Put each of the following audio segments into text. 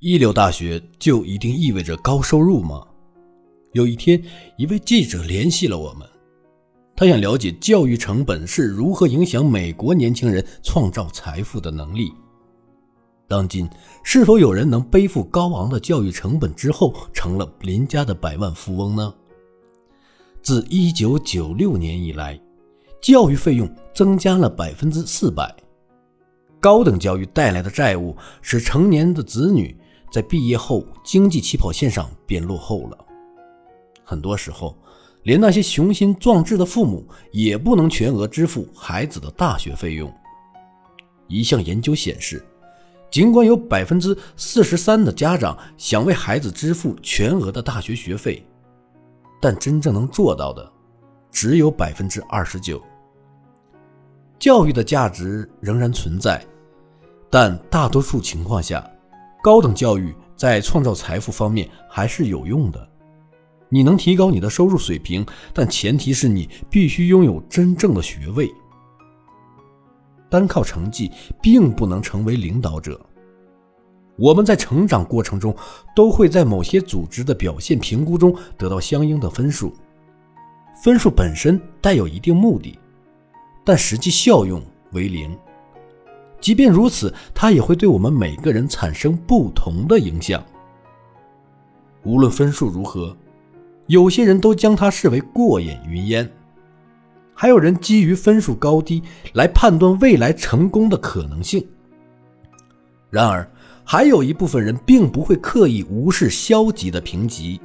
一流大学就一定意味着高收入吗？有一天，一位记者联系了我们，他想了解教育成本是如何影响美国年轻人创造财富的能力。当今，是否有人能背负高昂的教育成本之后成了邻家的百万富翁呢？自1996年以来，教育费用增加了百分之四百。高等教育带来的债务使成年的子女。在毕业后，经济起跑线上便落后了。很多时候，连那些雄心壮志的父母也不能全额支付孩子的大学费用。一项研究显示，尽管有百分之四十三的家长想为孩子支付全额的大学学费，但真正能做到的只有百分之二十九。教育的价值仍然存在，但大多数情况下。高等教育在创造财富方面还是有用的，你能提高你的收入水平，但前提是你必须拥有真正的学位。单靠成绩并不能成为领导者。我们在成长过程中都会在某些组织的表现评估中得到相应的分数，分数本身带有一定目的，但实际效用为零。即便如此，它也会对我们每个人产生不同的影响。无论分数如何，有些人都将它视为过眼云烟，还有人基于分数高低来判断未来成功的可能性。然而，还有一部分人并不会刻意无视消极的评级，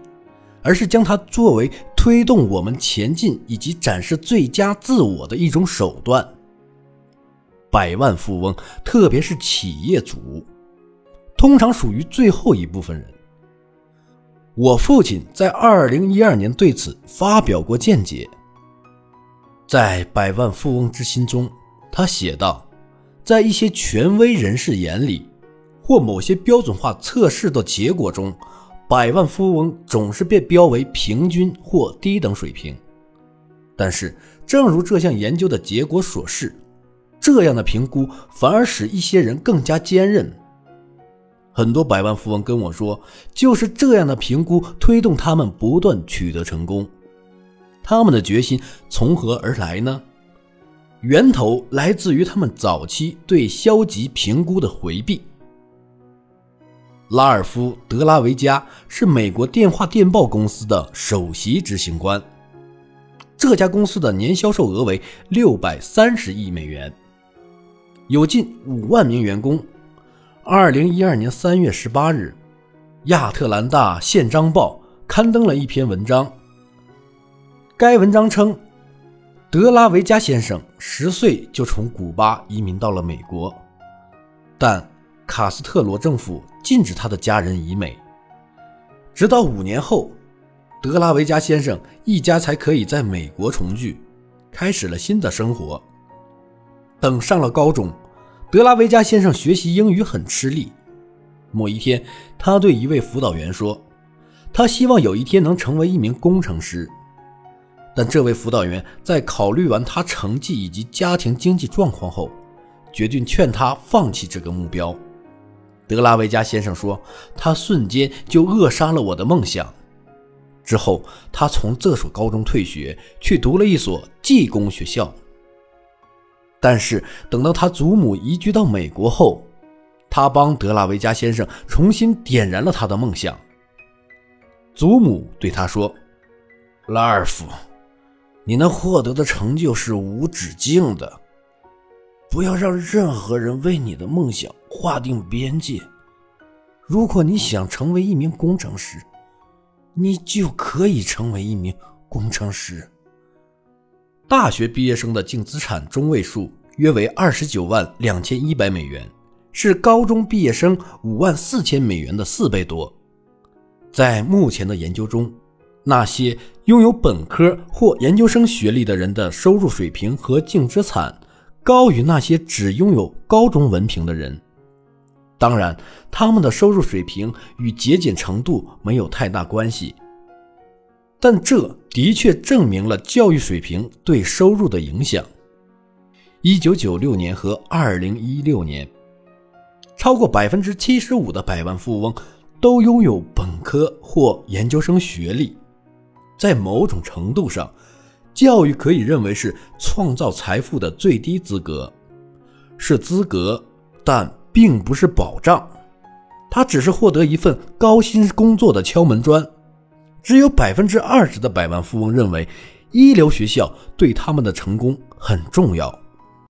而是将它作为推动我们前进以及展示最佳自我的一种手段。百万富翁，特别是企业主，通常属于最后一部分人。我父亲在二零一二年对此发表过见解。在《百万富翁之心》中，他写道：“在一些权威人士眼里，或某些标准化测试的结果中，百万富翁总是被标为平均或低等水平。但是，正如这项研究的结果所示。”这样的评估反而使一些人更加坚韧。很多百万富翁跟我说，就是这样的评估推动他们不断取得成功。他们的决心从何而来呢？源头来自于他们早期对消极评估的回避。拉尔夫·德拉维加是美国电话电报公司的首席执行官，这家公司的年销售额为六百三十亿美元。有近五万名员工。二零一二年三月十八日，亚特兰大宪章报刊登了一篇文章。该文章称，德拉维加先生十岁就从古巴移民到了美国，但卡斯特罗政府禁止他的家人移美。直到五年后，德拉维加先生一家才可以在美国重聚，开始了新的生活。等上了高中。德拉维加先生学习英语很吃力。某一天，他对一位辅导员说：“他希望有一天能成为一名工程师。”但这位辅导员在考虑完他成绩以及家庭经济状况后，决定劝他放弃这个目标。德拉维加先生说：“他瞬间就扼杀了我的梦想。”之后，他从这所高中退学，去读了一所技工学校。但是等到他祖母移居到美国后，他帮德拉维加先生重新点燃了他的梦想。祖母对他说：“拉尔夫，你能获得的成就是无止境的。不要让任何人为你的梦想划定边界。如果你想成为一名工程师，你就可以成为一名工程师。”大学毕业生的净资产中位数约为二十九万两千一百美元，是高中毕业生五万四千美元的四倍多。在目前的研究中，那些拥有本科或研究生学历的人的收入水平和净资产高于那些只拥有高中文凭的人。当然，他们的收入水平与节俭程度没有太大关系。但这的确证明了教育水平对收入的影响。一九九六年和二零一六年，超过百分之七十五的百万富翁都拥有本科或研究生学历。在某种程度上，教育可以认为是创造财富的最低资格，是资格，但并不是保障。它只是获得一份高薪工作的敲门砖。只有百分之二十的百万富翁认为，一流学校对他们的成功很重要。